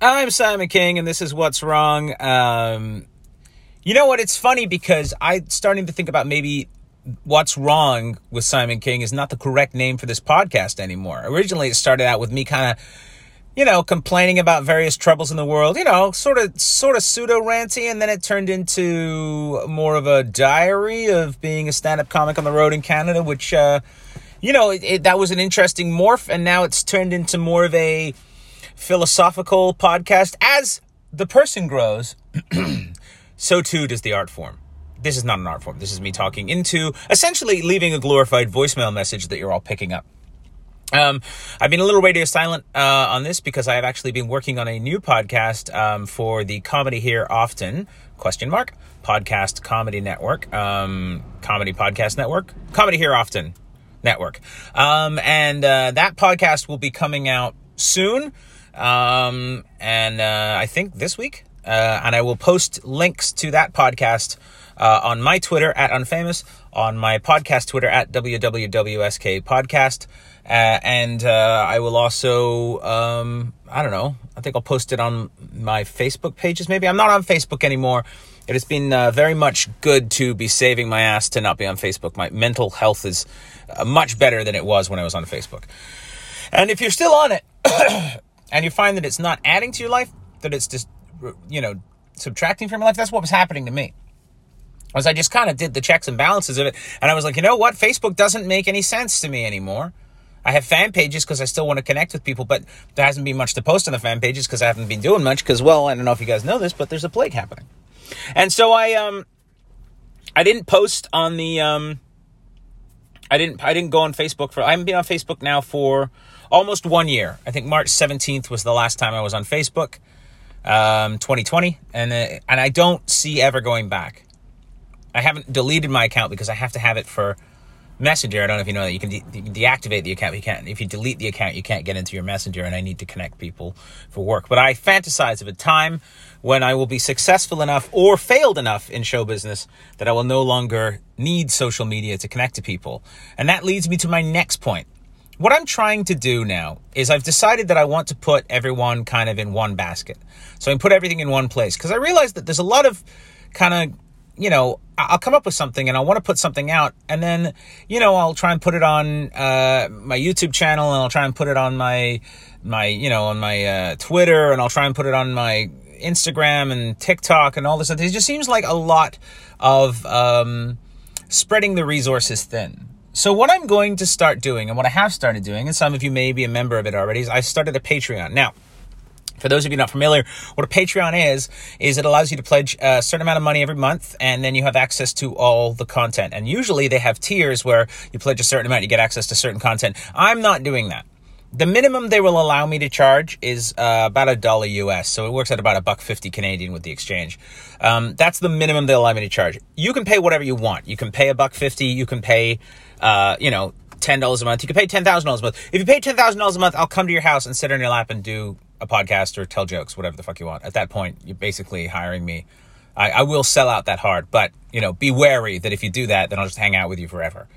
I'm Simon King, and this is What's Wrong. Um, you know what? It's funny because I'm starting to think about maybe what's wrong with Simon King is not the correct name for this podcast anymore. Originally, it started out with me kind of, you know, complaining about various troubles in the world, you know, sort of, sort of pseudo ranty, and then it turned into more of a diary of being a stand-up comic on the road in Canada, which, uh, you know, it, it, that was an interesting morph, and now it's turned into more of a philosophical podcast. As the person grows, so too does the art form. This is not an art form. This is me talking into essentially leaving a glorified voicemail message that you're all picking up. Um, I've been a little radio silent uh, on this because I have actually been working on a new podcast um, for the Comedy Here Often question mark podcast comedy network, um, comedy podcast network, comedy here often network, um, and uh, that podcast will be coming out soon. Um, and uh, I think this week. Uh, and I will post links to that podcast uh, on my Twitter at Unfamous, on my podcast Twitter at WWWSK Podcast. Uh, and uh, I will also, um, I don't know, I think I'll post it on my Facebook pages maybe. I'm not on Facebook anymore. It has been uh, very much good to be saving my ass to not be on Facebook. My mental health is uh, much better than it was when I was on Facebook. And if you're still on it, and you find that it's not adding to your life, that it's just, you know, subtracting from your life, that's what was happening to me. Was I just kind of did the checks and balances of it, and I was like, you know what, Facebook doesn't make any sense to me anymore. I have fan pages because I still want to connect with people, but there hasn't been much to post on the fan pages because I haven't been doing much. Because, well, I don't know if you guys know this, but there's a plague happening, and so I um, I didn't post on the um, I didn't I didn't go on Facebook for I haven't been on Facebook now for almost one year. I think March 17th was the last time I was on Facebook, um, 2020, and uh, and I don't see ever going back. I haven't deleted my account because I have to have it for Messenger. I don't know if you know that you can, de- you can deactivate the account. You can't. If you delete the account, you can't get into your Messenger, and I need to connect people for work. But I fantasize of a time when I will be successful enough or failed enough in show business that I will no longer need social media to connect to people. And that leads me to my next point what I'm trying to do now is I've decided that I want to put everyone kind of in one basket. So I put everything in one place because I realize that there's a lot of kind of, you know, I'll come up with something and I want to put something out and then, you know, I'll try and put it on uh, my YouTube channel and I'll try and put it on my, my, you know, on my uh, Twitter and I'll try and put it on my Instagram and TikTok and all this. It just seems like a lot of um, spreading the resources thin. So what I'm going to start doing and what I have started doing, and some of you may be a member of it already, is I started a Patreon. Now, for those of you not familiar, what a Patreon is, is it allows you to pledge a certain amount of money every month, and then you have access to all the content. And usually they have tiers where you pledge a certain amount, you get access to certain content. I'm not doing that. The minimum they will allow me to charge is uh, about a dollar US, so it works at about a buck fifty Canadian with the exchange. Um, that's the minimum they'll allow me to charge. You can pay whatever you want. You can pay a buck fifty. You can pay uh, you know, ten dollars a month. You could pay ten thousand dollars a month. If you pay ten thousand dollars a month, I'll come to your house and sit on your lap and do a podcast or tell jokes, whatever the fuck you want. At that point, you're basically hiring me. I, I will sell out that hard, but you know, be wary that if you do that, then I'll just hang out with you forever.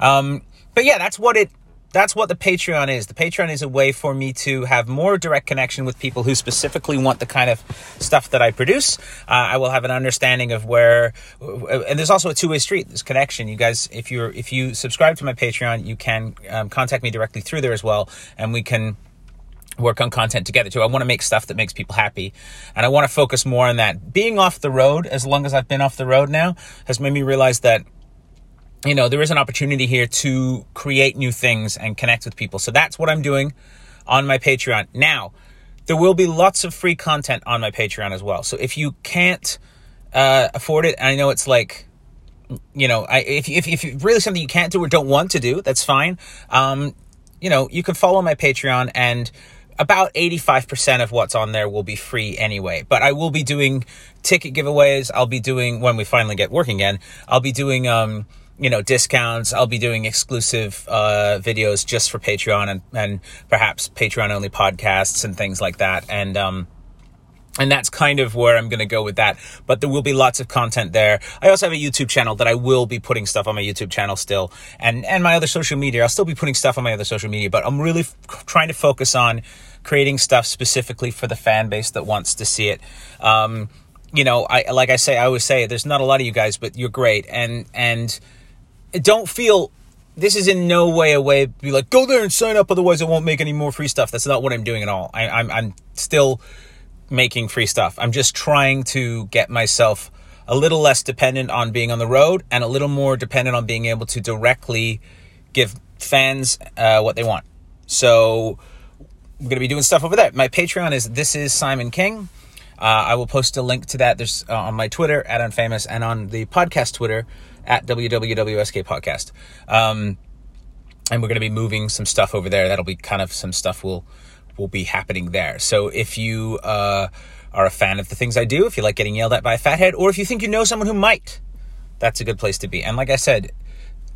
Um, but yeah, that's what it that's what the Patreon is. The Patreon is a way for me to have more direct connection with people who specifically want the kind of stuff that I produce. Uh, I will have an understanding of where, and there's also a two way street. There's connection. You guys, if you're if you subscribe to my Patreon, you can um, contact me directly through there as well, and we can work on content together too. I want to make stuff that makes people happy. And I want to focus more on that. Being off the road, as long as I've been off the road now, has made me realize that you know, there is an opportunity here to create new things and connect with people. So that's what I'm doing on my Patreon. Now, there will be lots of free content on my Patreon as well. So if you can't uh, afford it, I know it's like, you know, I, if, if, if really something you can't do or don't want to do, that's fine. Um, you know, you can follow my Patreon and about 85% of what's on there will be free anyway. But I will be doing ticket giveaways. I'll be doing, when we finally get working again, I'll be doing, um, you know, discounts. I'll be doing exclusive uh, videos just for Patreon and, and perhaps Patreon only podcasts and things like that. And um, and that's kind of where I'm going to go with that. But there will be lots of content there. I also have a YouTube channel that I will be putting stuff on my YouTube channel still, and and my other social media. I'll still be putting stuff on my other social media, but I'm really f- trying to focus on creating stuff specifically for the fan base that wants to see it. Um, you know, I like I say, I always say, there's not a lot of you guys, but you're great, and and don't feel this is in no way a way to be like go there and sign up, otherwise I won't make any more free stuff. That's not what I'm doing at all. I, I'm I'm still making free stuff. I'm just trying to get myself a little less dependent on being on the road and a little more dependent on being able to directly give fans uh, what they want. So I'm going to be doing stuff over there. My Patreon is this is Simon King. Uh, I will post a link to that. There's uh, on my Twitter at Unfamous and on the podcast Twitter at WWWSK Podcast. Um, and we're going to be moving some stuff over there. That'll be kind of some stuff we'll will be happening there. So if you uh, are a fan of the things I do, if you like getting yelled at by a fathead, or if you think you know someone who might, that's a good place to be. And like I said,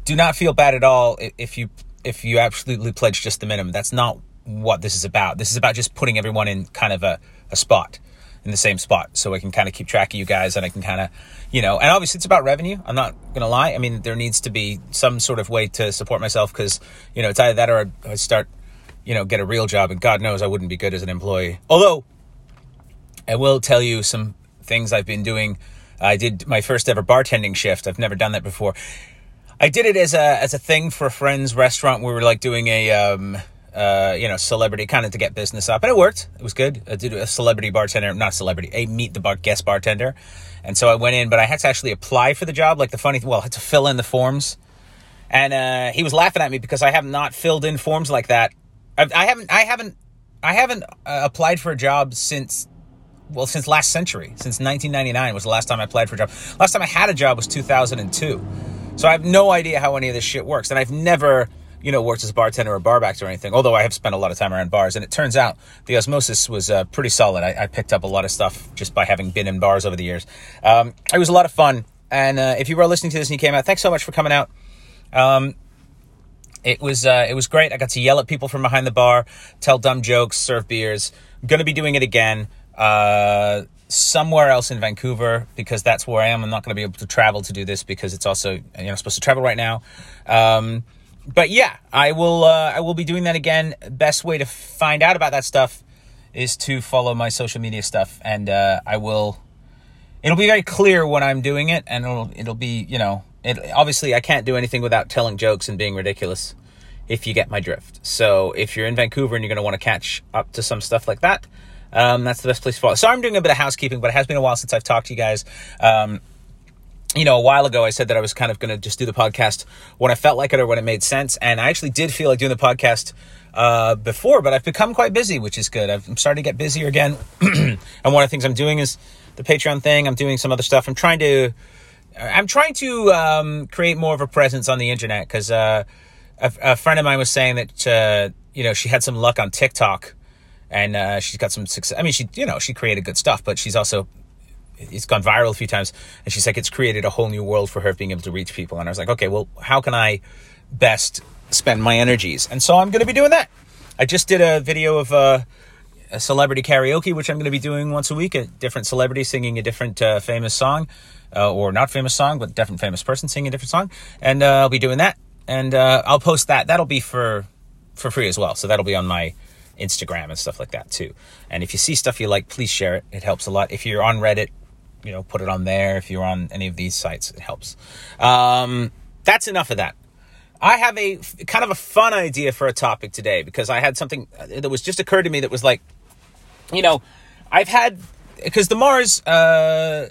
do not feel bad at all if you if you absolutely pledge just the minimum. That's not what this is about. This is about just putting everyone in kind of a, a spot in the same spot so I can kind of keep track of you guys and I can kind of, you know, and obviously it's about revenue. I'm not going to lie. I mean, there needs to be some sort of way to support myself because, you know, it's either that or I start you know, get a real job. And God knows I wouldn't be good as an employee. Although, I will tell you some things I've been doing. I did my first ever bartending shift. I've never done that before. I did it as a as a thing for a friend's restaurant. We were like doing a um, uh, you know celebrity kind of to get business up, and it worked. It was good. I did a celebrity bartender, not celebrity, a meet the bar, guest bartender, and so I went in, but I had to actually apply for the job. Like the funny, well, I had to fill in the forms, and uh, he was laughing at me because I have not filled in forms like that I've, I haven't, I haven't, I haven't uh, applied for a job since, well, since last century, since 1999 was the last time I applied for a job. Last time I had a job was 2002. So I have no idea how any of this shit works. And I've never, you know, worked as a bartender or barback or anything, although I have spent a lot of time around bars. And it turns out the osmosis was uh, pretty solid. I, I, picked up a lot of stuff just by having been in bars over the years. Um, it was a lot of fun. And uh, if you were listening to this and you came out, thanks so much for coming out. Um, it was uh, it was great. I got to yell at people from behind the bar, tell dumb jokes, serve beers. I'm gonna be doing it again uh, somewhere else in Vancouver because that's where I am. I'm not gonna be able to travel to do this because it's also you know supposed to travel right now. Um, but yeah, I will uh, I will be doing that again. Best way to find out about that stuff is to follow my social media stuff, and uh, I will. It'll be very clear when I'm doing it, and it'll it'll be you know it, obviously, I can't do anything without telling jokes and being ridiculous if you get my drift. So if you're in Vancouver and you're going to want to catch up to some stuff like that, um, that's the best place to follow. So I'm doing a bit of housekeeping, but it has been a while since I've talked to you guys. Um, you know, a while ago, I said that I was kind of going to just do the podcast when I felt like it or when it made sense. And I actually did feel like doing the podcast uh, before, but I've become quite busy, which is good. I'm starting to get busier again. and one of the things I'm doing is the Patreon thing. I'm doing some other stuff. I'm trying to I'm trying to um, create more of a presence on the internet because uh, a, a, friend of mine was saying that uh, you know she had some luck on TikTok and uh, she's got some success. I mean, she you know she created good stuff, but she's also it's gone viral a few times, and she's like it's created a whole new world for her being able to reach people. And I was like, okay, well, how can I best spend my energies? And so I'm going to be doing that. I just did a video of uh, a celebrity karaoke, which I'm going to be doing once a week. A different celebrity singing a different uh, famous song uh, or not famous song, but different famous person singing a different song. And uh, I'll be doing that, and uh, I'll post that. That'll be for for free as well. So that'll be on my Instagram and stuff like that too. And if you see stuff you like, please share it. It helps a lot. If you're on Reddit, you know, put it on there. If you're on any of these sites, it helps. Um, that's enough of that. I have a kind of a fun idea for a topic today because I had something that was just occurred to me that was like, you know, I've had because the Mars uh,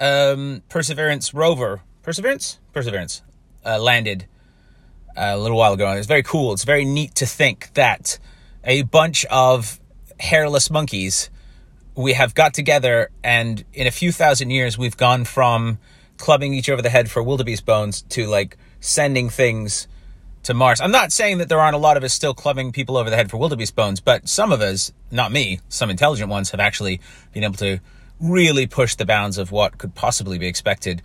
um, Perseverance rover, Perseverance, Perseverance, uh, landed a little while ago, and it's very cool. It's very neat to think that a bunch of hairless monkeys we have got together, and in a few thousand years, we've gone from clubbing each over the head for wildebeest bones to like sending things to Mars. I'm not saying that there aren't a lot of us still clubbing people over the head for wildebeest bones, but some of us, not me, some intelligent ones have actually been able to really push the bounds of what could possibly be expected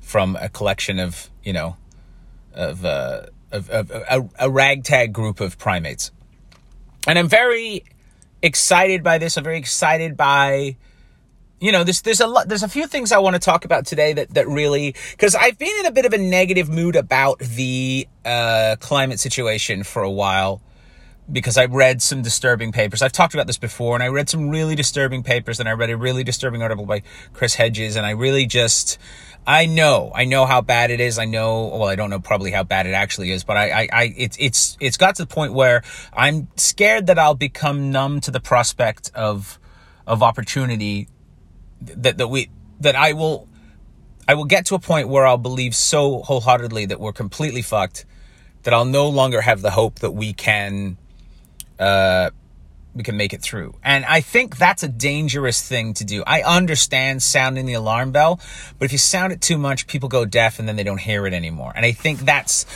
from a collection of, you know, of, uh, of, of a, a ragtag group of primates. And I'm very excited by this. I'm very excited by you know, there's there's a lot there's a few things I want to talk about today that that really because I've been in a bit of a negative mood about the uh, climate situation for a while because I read some disturbing papers. I've talked about this before, and I read some really disturbing papers, and I read a really disturbing article by Chris Hedges, and I really just, I know, I know how bad it is. I know, well, I don't know probably how bad it actually is, but I, I, I it's, it's, it's got to the point where I'm scared that I'll become numb to the prospect of, of opportunity that, that we, that I will, I will get to a point where I'll believe so wholeheartedly that we're completely fucked that I'll no longer have the hope that we can uh, we can make it through. And I think that's a dangerous thing to do. I understand sounding the alarm bell, but if you sound it too much, people go deaf and then they don't hear it anymore. And I think that's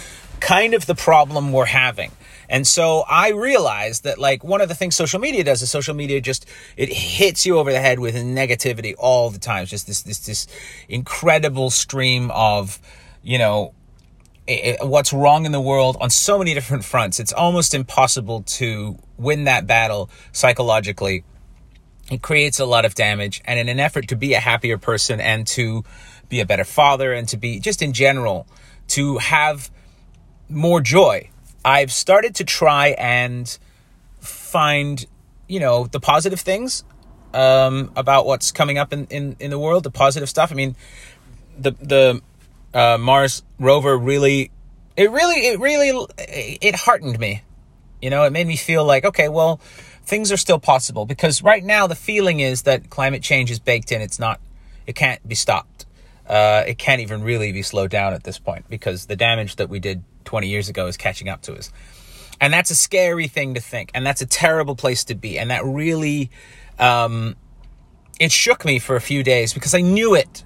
kind of the problem we're having. And so I realized that like one of the things social media does is social media just it hits you over the head with negativity all the time. It's just this this this incredible stream of, you know, what's wrong in the world on so many different fronts. It's almost impossible to win that battle psychologically. It creates a lot of damage. And in an effort to be a happier person and to be a better father and to be just in general, to have more joy, I've started to try and find, you know, the positive things um, about what's coming up in, in, in the world, the positive stuff. I mean, the, the, uh, Mars rover really, it really, it really, it heartened me. You know, it made me feel like, okay, well, things are still possible because right now the feeling is that climate change is baked in. It's not, it can't be stopped. Uh, it can't even really be slowed down at this point because the damage that we did 20 years ago is catching up to us. And that's a scary thing to think. And that's a terrible place to be. And that really, um, it shook me for a few days because I knew it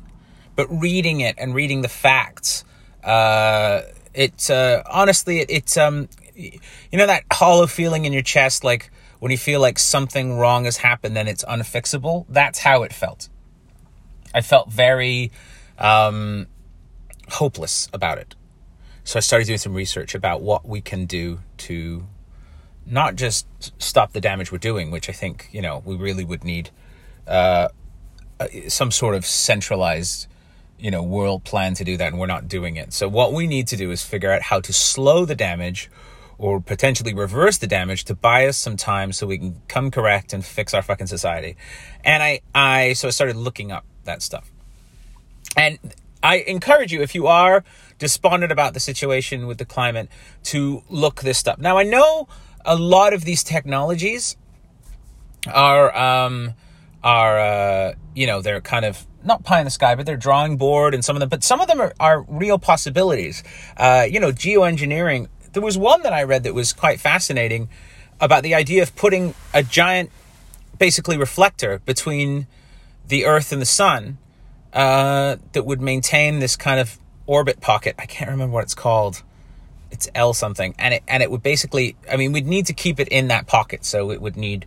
but reading it and reading the facts, uh, it uh, honestly, it, it's um, you know that hollow feeling in your chest, like when you feel like something wrong has happened and it's unfixable. That's how it felt. I felt very um, hopeless about it. So I started doing some research about what we can do to not just stop the damage we're doing, which I think you know we really would need uh, uh some sort of centralized you know, world plan to do that and we're not doing it. So what we need to do is figure out how to slow the damage or potentially reverse the damage to buy us some time so we can come correct and fix our fucking society. And I, I, so I started looking up that stuff. And I encourage you, if you are despondent about the situation with the climate, to look this stuff. Now, I know a lot of these technologies are, um, are, uh, you know, they're kind of not pie in the sky, but they're drawing board and some of them, but some of them are, are real possibilities. Uh, you know, geoengineering. There was one that I read that was quite fascinating about the idea of putting a giant, basically reflector between the Earth and the Sun uh, that would maintain this kind of orbit pocket. I can't remember what it's called. It's L something, and it and it would basically. I mean, we'd need to keep it in that pocket, so it would need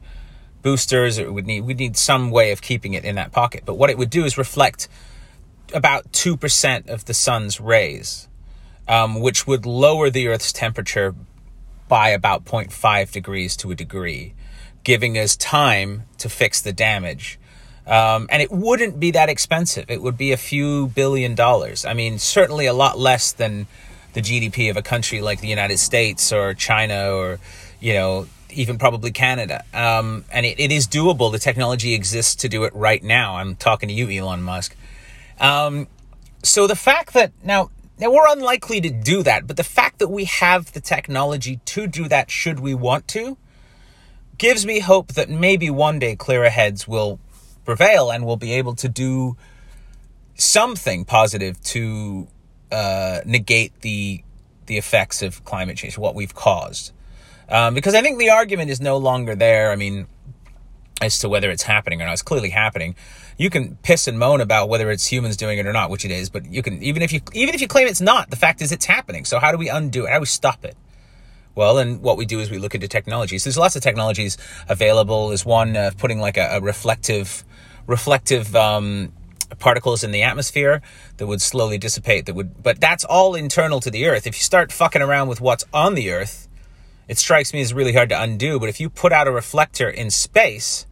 boosters or would need we need some way of keeping it in that pocket. But what it would do is reflect about 2% of the sun's rays um, which would lower the earth's temperature by about 0.5 degrees to a degree giving us time to fix the damage. Um, and it wouldn't be that expensive. It would be a few billion dollars. I mean certainly a lot less than the gdp of a country like the united states or china or you know even probably Canada. Um, and it, it is doable. The technology exists to do it right now. I'm talking to you, Elon Musk. Um, so the fact that now, now we're unlikely to do that, but the fact that we have the technology to do that, should we want to, gives me hope that maybe one day clearer heads will prevail and we'll be able to do something positive to uh, negate the the effects of climate change, what we've caused. Um, because I think the argument is no longer there. I mean, as to whether it's happening or not. It's clearly happening. You can piss and moan about whether it's humans doing it or not, which it is, but you can even if you even if you claim it's not, the fact is it's happening. So how do we undo it? How do we stop it? Well, and what we do is we look into technologies. There's lots of technologies available. There's one uh, putting like a, a reflective, reflective um, particles in the atmosphere that would slowly dissipate. That would, but that's all internal to the Earth. If you start fucking around with what's on the Earth, it strikes me as really hard to undo. But if you put out a reflector in space,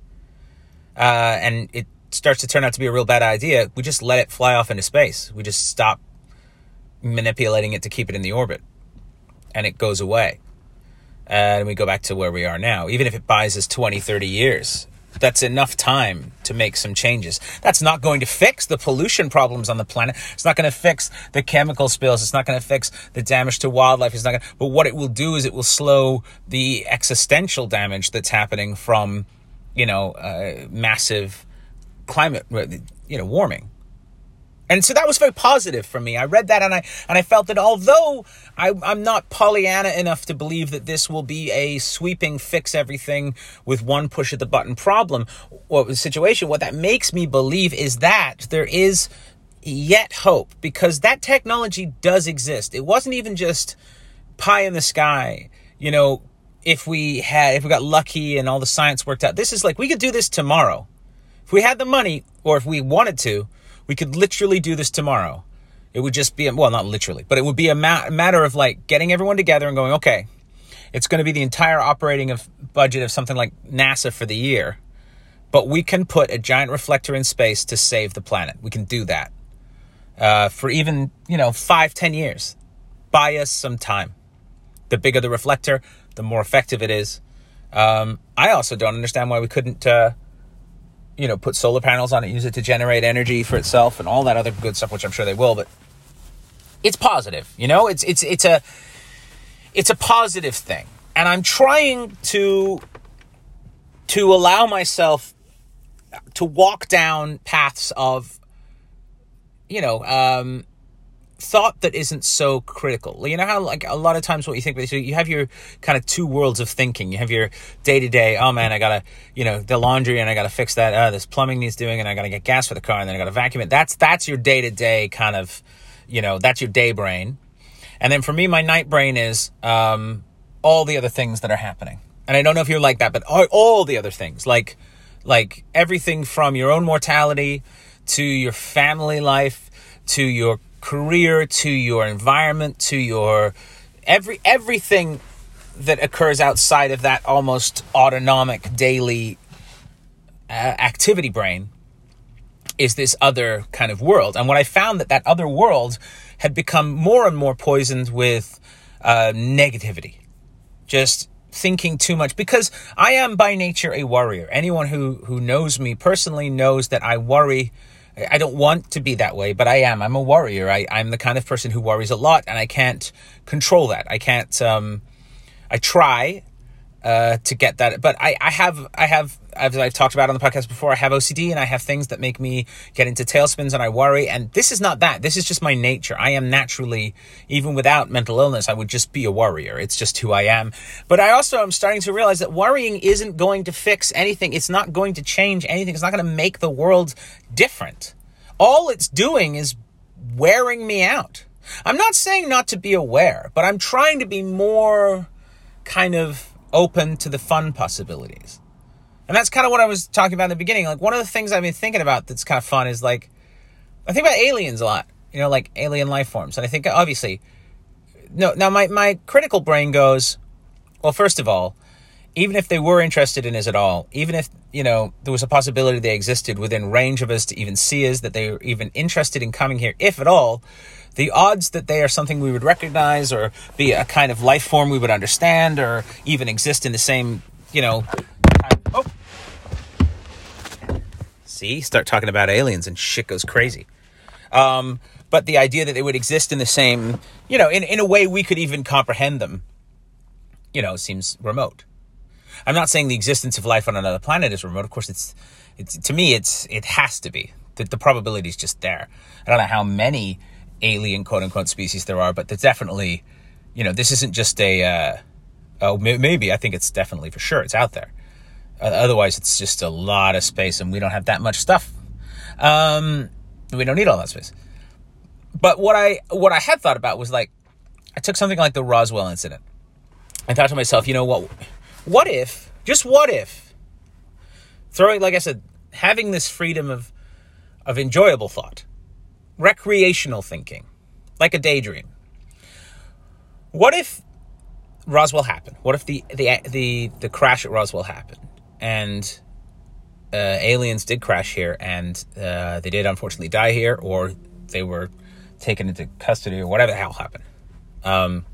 uh, and it starts to turn out to be a real bad idea, we just let it fly off into space. We just stop manipulating it to keep it in the orbit and it goes away. And we go back to where we are now. Even if it buys us 20, 30 years, that's enough time to make some changes. That's not going to fix the pollution problems on the planet. It's not going to fix the chemical spills. It's not going to fix the damage to wildlife. It's not going to, but what it will do is it will slow the existential damage that's happening from, you know, uh, massive climate, you know, warming. And so that was very positive for me. I read that and I and I felt that although I, am not Pollyanna enough to believe that this will be a sweeping fix everything with one push of the button problem or situation, what that makes me believe is that there is yet hope because that technology does exist. It wasn't even just pie in the sky, you know, if we had if we got lucky and all the science worked out. This is like we could do this tomorrow. If we had the money or if we wanted to, we could literally do this tomorrow. It would just be, a, well, not literally, but it would be a ma- matter of like getting everyone together and going, okay, it's going to be the entire operating of budget of something like NASA for the year, but we can put a giant reflector in space to save the planet. We can do that uh, for even you know five, ten years. Buy us some time. The bigger the reflector, the more effective it is. Um, I also don't understand why we couldn't. Uh, you know, put solar panels on it, use it to generate energy for itself and all that other good stuff, which I'm sure they will, but it's positive, you know, it's, it's, it's a, it's a positive thing. And I'm trying to, to allow myself to walk down paths of, you know, um, thought that isn't so critical. You know how like a lot of times what you think, you have your kind of two worlds of thinking. You have your day to day. Oh man, I gotta you know the laundry and I gotta fix that. Uh, this plumbing needs doing and I gotta get gas for the car and then I gotta vacuum it. That's that's your day to day kind of you know that's your day brain. And then for me, my night brain is um, all the other things that are happening. And I don't know if you're like that, but all, all the other things like like everything from your own mortality to your family life to your career to your environment to your every everything that occurs outside of that almost autonomic daily uh, activity brain is this other kind of world. And what i found that that other world had become more and more poisoned with uh, negativity. Just thinking too much. Because i am by nature a worrier. Anyone who who knows me personally knows that i worry I don't want to be that way, but I am. I'm a warrior. I, I'm the kind of person who worries a lot, and I can't control that. I can't. Um, I try uh, to get that, but I, I have, I have, I've talked about on the podcast before, I have OCD, and I have things that make me get into tailspins, and I worry. And this is not that. This is just my nature. I am naturally, even without mental illness, I would just be a worrier. It's just who I am. But I also am starting to realize that worrying isn't going to fix anything. It's not going to change anything. It's not going to make the world different. All it's doing is wearing me out. I'm not saying not to be aware, but I'm trying to be more kind of open to the fun possibilities. And that's kind of what I was talking about in the beginning. Like one of the things I've been thinking about that's kind of fun is like I think about aliens a lot. You know, like alien life forms. And I think obviously no now my, my critical brain goes, well, first of all, even if they were interested in us at all, even if, you know, there was a possibility they existed within range of us to even see us, that they were even interested in coming here, if at all, the odds that they are something we would recognize or be a kind of life form we would understand or even exist in the same, you know, oh. See, start talking about aliens and shit goes crazy. Um, but the idea that they would exist in the same, you know, in, in a way we could even comprehend them, you know, seems remote. I'm not saying the existence of life on another planet is remote. Of course, it's, it's to me, it's it has to be. The, the probability is just there. I don't know how many alien quote unquote species there are, but there's definitely, you know, this isn't just a. Uh, oh, maybe I think it's definitely for sure it's out there. Uh, otherwise, it's just a lot of space, and we don't have that much stuff. Um, we don't need all that space. But what I what I had thought about was like, I took something like the Roswell incident. I thought to myself, you know what? What if, just what if, throwing, like I said, having this freedom of, of enjoyable thought, recreational thinking, like a daydream. What if Roswell happened? What if the, the, the, the crash at Roswell happened? And uh, aliens did crash here, and uh, they did unfortunately die here, or they were taken into custody, or whatever the hell happened. Um,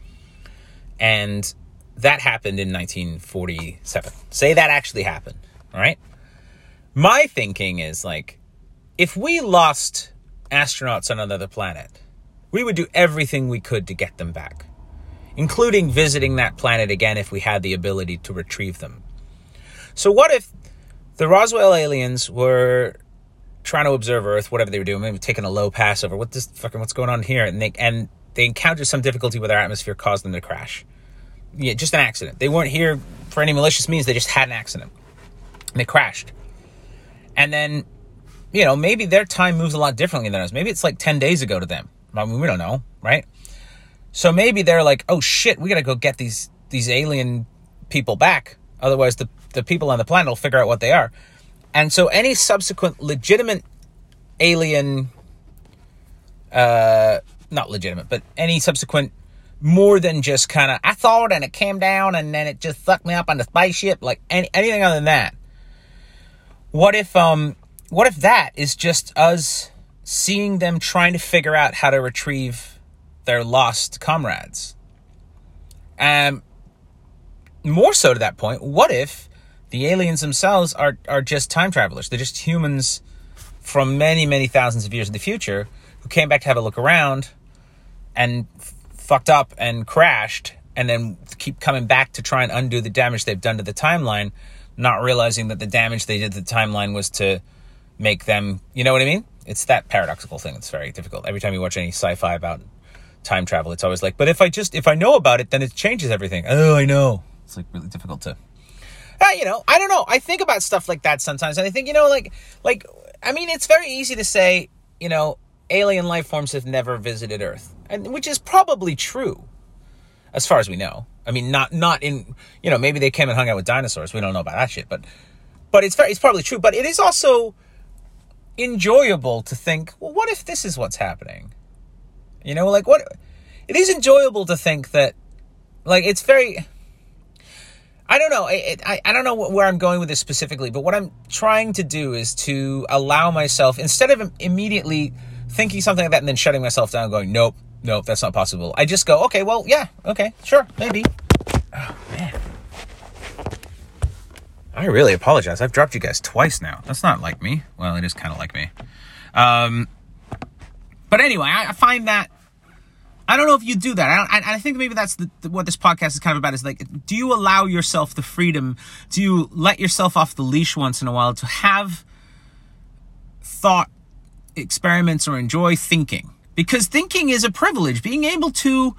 and that happened in 1947. Say that actually happened, all right? My thinking is like, if we lost astronauts on another planet, we would do everything we could to get them back, including visiting that planet again if we had the ability to retrieve them. So, what if the Roswell aliens were trying to observe Earth, whatever they were doing, maybe taking a low pass over what this fucking what's going on here, and they and they encountered some difficulty with our atmosphere, caused them to crash. Yeah, just an accident. They weren't here for any malicious means. They just had an accident. And they crashed. And then, you know, maybe their time moves a lot differently than us. Maybe it's like 10 days ago to them. I mean, we don't know, right? So maybe they're like, oh shit, we got to go get these these alien people back. Otherwise, the, the people on the planet will figure out what they are. And so any subsequent legitimate alien, uh, not legitimate, but any subsequent more than just kind of, I thought and it came down and then it just sucked me up on the spaceship, like any, anything other than that. What if, um, what if that is just us seeing them trying to figure out how to retrieve their lost comrades? And um, more so to that point, what if the aliens themselves are, are just time travelers? They're just humans from many, many thousands of years in the future who came back to have a look around and f- fucked up and crashed and then keep coming back to try and undo the damage they've done to the timeline, not realizing that the damage they did to the timeline was to make them, you know what I mean? It's that paradoxical thing. It's very difficult. Every time you watch any sci-fi about time travel, it's always like, but if I just, if I know about it, then it changes everything. Oh, I know. It's like really difficult to. Uh, you know, I don't know. I think about stuff like that sometimes, and I think, you know, like, like, I mean, it's very easy to say, you know, alien life forms have never visited Earth, and which is probably true, as far as we know. I mean, not not in, you know, maybe they came and hung out with dinosaurs. We don't know about that shit, but, but it's very, it's probably true. But it is also enjoyable to think, well, what if this is what's happening? You know, like what? It is enjoyable to think that, like, it's very I don't know. I, I, I don't know where I'm going with this specifically, but what I'm trying to do is to allow myself, instead of immediately thinking something like that and then shutting myself down, going, nope, nope, that's not possible. I just go, okay, well, yeah, okay, sure, maybe. Oh, man. I really apologize. I've dropped you guys twice now. That's not like me. Well, it is kind of like me. Um, but anyway, I, I find that I don't know if you do that. I, I, I think maybe that's the, the, what this podcast is kind of about. Is like, do you allow yourself the freedom? Do you let yourself off the leash once in a while to have thought experiments or enjoy thinking? Because thinking is a privilege. Being able to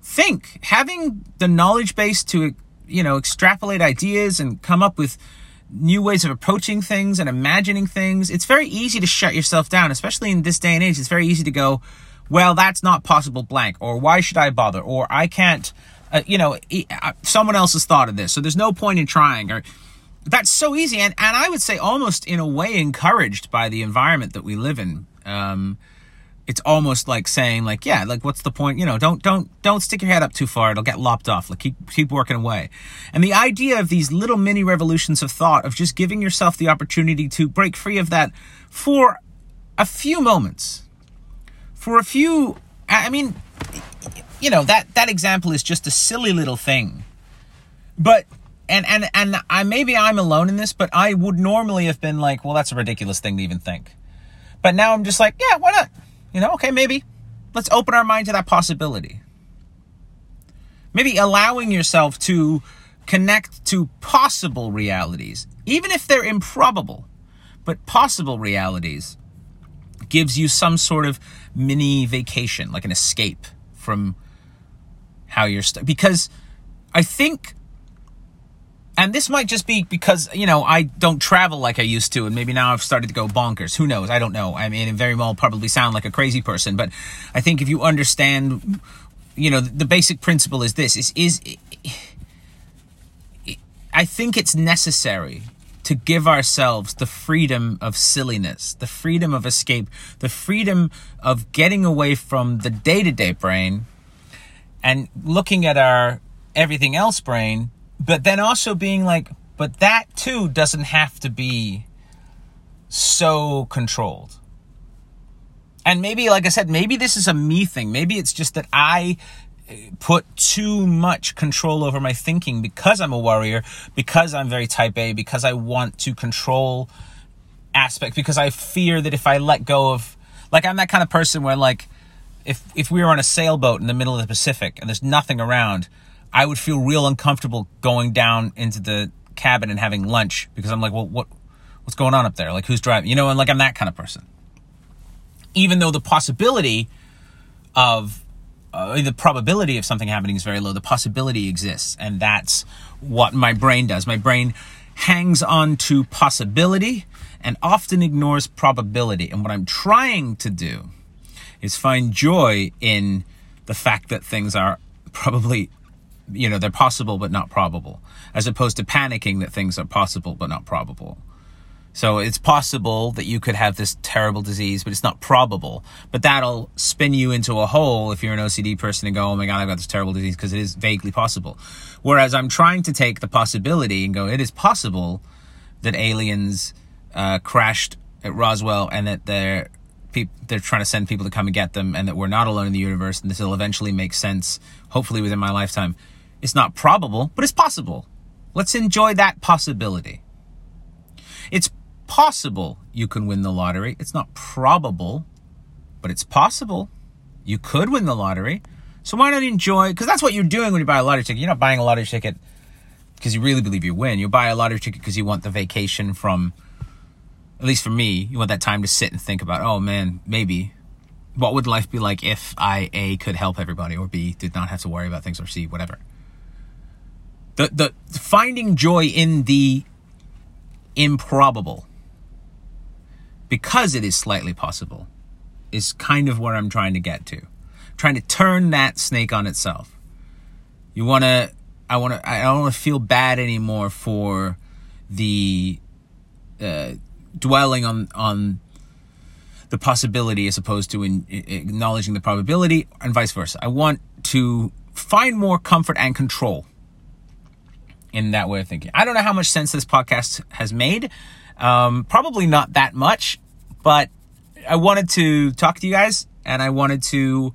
think, having the knowledge base to you know extrapolate ideas and come up with new ways of approaching things and imagining things. It's very easy to shut yourself down, especially in this day and age. It's very easy to go well, that's not possible blank, or why should I bother, or I can't, uh, you know, uh, someone else has thought of this, so there's no point in trying, or that's so easy, and, and I would say almost in a way encouraged by the environment that we live in. Um, it's almost like saying like yeah like what's the point? You know don't don't don't stick your head up too far. It'll get lopped off. Like keep keep working away. And the idea of these little mini revolutions of thought of just giving yourself the opportunity to break free of that for a few moments. For a few, I mean, you know that that example is just a silly little thing, but and and and I maybe I'm alone in this, but I would normally have been like, well, that's a ridiculous thing to even think, but now I'm just like, yeah, why not? You know, okay, maybe let's open our mind to that possibility. Maybe allowing yourself to connect to possible realities, even if they're improbable, but possible realities gives you some sort of mini vacation, like an escape from how you're stuck. Because I think, and this might just be because, you know, I don't travel like I used to, and maybe now I've started to go bonkers. Who knows? I don't know. I mean, it very well probably sound like a crazy person, but I think if you understand, you know, the basic principle is this is, is, I think it's necessary to give ourselves the freedom of silliness, the freedom of escape, the freedom of getting away from the day to day brain and looking at our everything else brain, but then also being like, but that too doesn't have to be so controlled. And maybe, like I said, maybe this is a me thing. Maybe it's just that I uh, put too much control over my thinking because I'm a warrior, because I'm very type A, because I want to control aspects, because I fear that if I let go of, like, I'm that kind of person where, like, if, if we were on a sailboat in the middle of the Pacific and there's nothing around, I would feel real uncomfortable going down into the cabin and having lunch because I'm like, well, what, what's going on up there? Like, who's driving? You know, and like, I'm that kind of person. Even though the possibility of uh, the probability of something happening is very low. The possibility exists, and that's what my brain does. My brain hangs on to possibility and often ignores probability. And what I'm trying to do is find joy in the fact that things are probably, you know, they're possible but not probable, as opposed to panicking that things are possible but not probable. So it's possible that you could have this terrible disease, but it's not probable. But that'll spin you into a hole if you're an OCD person and go, oh my God, I've got this terrible disease because it is vaguely possible. Whereas I'm trying to take the possibility and go, it is possible that aliens uh, crashed at Roswell and that they're they're trying to send people to come and get them and that we're not alone in the universe and this will eventually make sense hopefully within my lifetime it's not probable but it's possible let's enjoy that possibility it's possible you can win the lottery. It's not probable, but it's possible. You could win the lottery. So why not enjoy? Because that's what you're doing when you buy a lottery ticket. You're not buying a lottery ticket because you really believe you win. You buy a lottery ticket because you want the vacation from, at least for me, you want that time to sit and think about, oh man, maybe. What would life be like if I, A, could help everybody, or B, did not have to worry about things, or C, whatever. The, the finding joy in the improbable because it is slightly possible is kind of where I'm trying to get to. trying to turn that snake on itself. You want to I want to I don't want to feel bad anymore for the uh, dwelling on on the possibility as opposed to in, in acknowledging the probability and vice versa. I want to find more comfort and control in that way of thinking. I don't know how much sense this podcast has made. Um, probably not that much, but I wanted to talk to you guys and I wanted to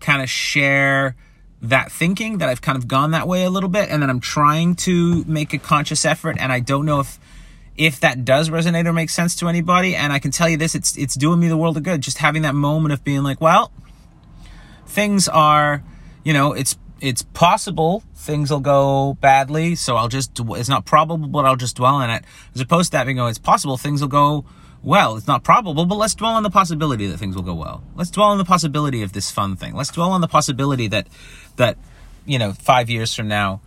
kind of share that thinking that I've kind of gone that way a little bit and then I'm trying to make a conscious effort and I don't know if if that does resonate or make sense to anybody and I can tell you this it's it's doing me the world of good just having that moment of being like well things are you know it's it's possible things will go badly, so I'll just, it's not probable, but I'll just dwell on it. As opposed to having go, oh, it's possible things will go well. It's not probable, but let's dwell on the possibility that things will go well. Let's dwell on the possibility of this fun thing. Let's dwell on the possibility that, that, you know, five years from now,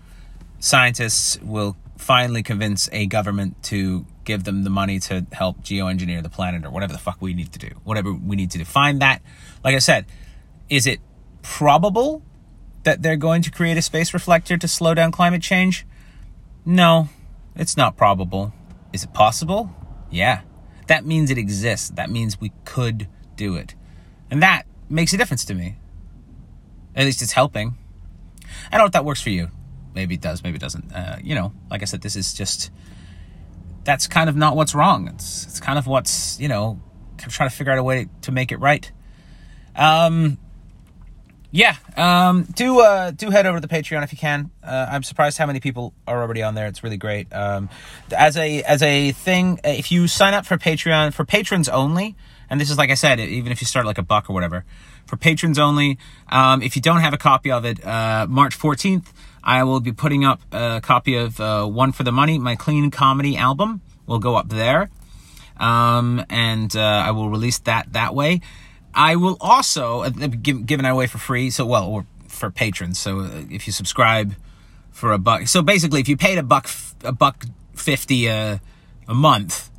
scientists will finally convince a government to give them the money to help geoengineer the planet or whatever the fuck we need to do. Whatever we need to do. Find that, like I said, is it probable that they're going to create a space reflector to slow down climate change? No, it's not probable. Is it possible? Yeah. That means it exists. That means we could do it. And that makes a difference to me. At least it's helping. I don't know if that works for you. Maybe it does, maybe it doesn't. Uh, you know, like I said, this is just, that's kind of not what's wrong. It's, it's kind of what's, you know, kind of trying to figure out a way to make it right. Um, yeah, um, do uh, do head over to the Patreon if you can. Uh, I'm surprised how many people are already on there. It's really great. Um, as a as a thing, uh, if you sign up for Patreon for patrons only, and this is like I said, even if you start like a buck or whatever, for patrons only. Um, if you don't have a copy of it, uh, March 14th, I will be putting up a copy of uh, One for the Money, my clean comedy album. Will go up there, um, and uh, I will release that that way. I will also uh, give giving away for free. So well, or for patrons. So uh, if you subscribe for a buck, so basically, if you paid a buck a buck fifty a, a month,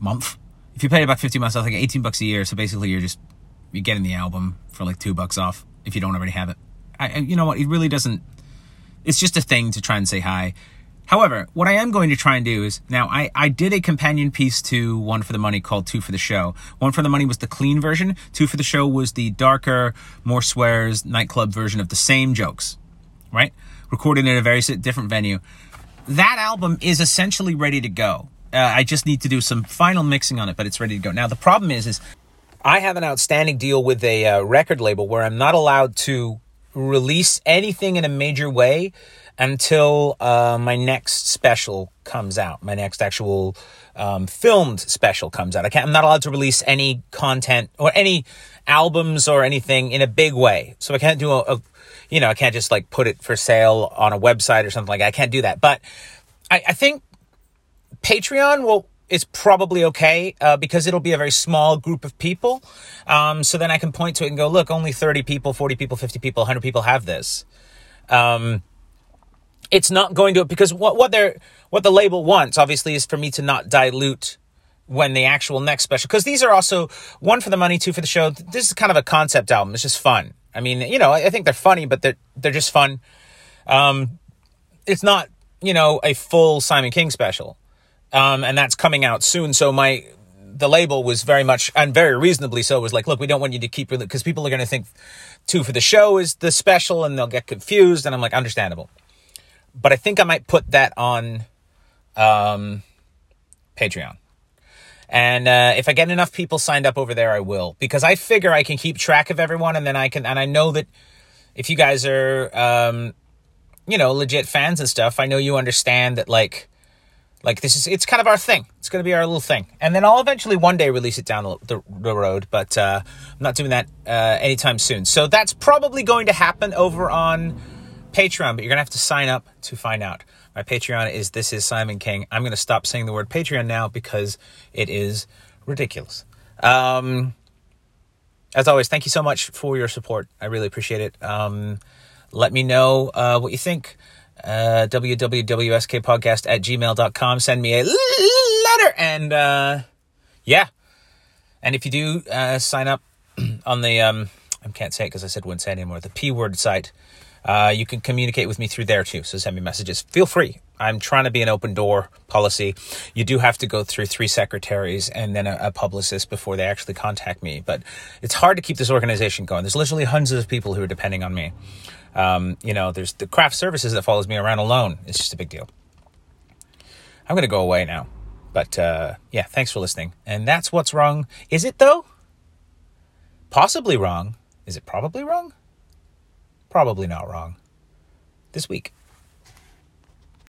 month. If you paid a buck fifty a month, so like eighteen bucks a year. So basically, you're just you're getting the album for like two bucks off if you don't already have it. I, you know what? It really doesn't. It's just a thing to try and say hi. However, what I am going to try and do is now I, I did a companion piece to One for the Money called Two for the Show. One for the Money was the clean version, Two for the Show was the darker, more swears nightclub version of the same jokes, right? Recorded in a very different venue. That album is essentially ready to go. Uh, I just need to do some final mixing on it, but it's ready to go. Now the problem is, is I have an outstanding deal with a uh, record label where I'm not allowed to release anything in a major way until uh, my next special comes out. My next actual um, filmed special comes out. I can't. I'm not allowed to release any content or any albums or anything in a big way. So I can't do a, a you know, I can't just like put it for sale on a website or something like that. I can't do that. But I, I think Patreon will is probably okay uh, because it'll be a very small group of people. Um, so then I can point to it and go, look, only 30 people, 40 people, 50 people, 100 people have this. Um, it's not going to because what what they're what the label wants obviously is for me to not dilute when the actual next special because these are also one for the money, two for the show. This is kind of a concept album. It's just fun. I mean, you know, I think they're funny, but they're they're just fun. Um, it's not you know a full Simon King special, um, and that's coming out soon. So my the label was very much and very reasonably so was like, look, we don't want you to keep because people are going to think two for the show is the special and they'll get confused. And I'm like, understandable but I think I might put that on um, Patreon. And uh, if I get enough people signed up over there, I will because I figure I can keep track of everyone, and then I can. And I know that if you guys are, um, you know, legit fans and stuff, I know you understand that like, like this is it's kind of our thing. It's going to be our little thing, and then I'll eventually one day release it down the, the, road. But uh, I'm not doing that uh, anytime soon. So that's probably going to happen over on Patreon, but you're going to have to sign up to find out. My Patreon is This Is Simon King. I'm going to stop saying the word Patreon now because it is ridiculous. Um, as always, thank you so much for your support. I really appreciate it. Um, let me know uh, what you think. Uh, www.skpodcast at gmail.com. Send me a letter. And uh, yeah. And if you do uh, sign up on the, um, I can't say it because I said wouldn't say anymore, the P word site, uh, you can communicate with me through there too. So send me messages. Feel free. I'm trying to be an open door policy. You do have to go through three secretaries and then a, a, publicist before they actually contact me. But it's hard to keep this organization going. There's literally hundreds of people who are depending on me. Um, you know, there's the craft services that follows me around alone. It's just a big deal. I'm going to go away now. But uh, yeah, thanks for listening. And that's what's wrong. Is it though? Possibly wrong. Is it probably wrong? Probably not wrong. This week.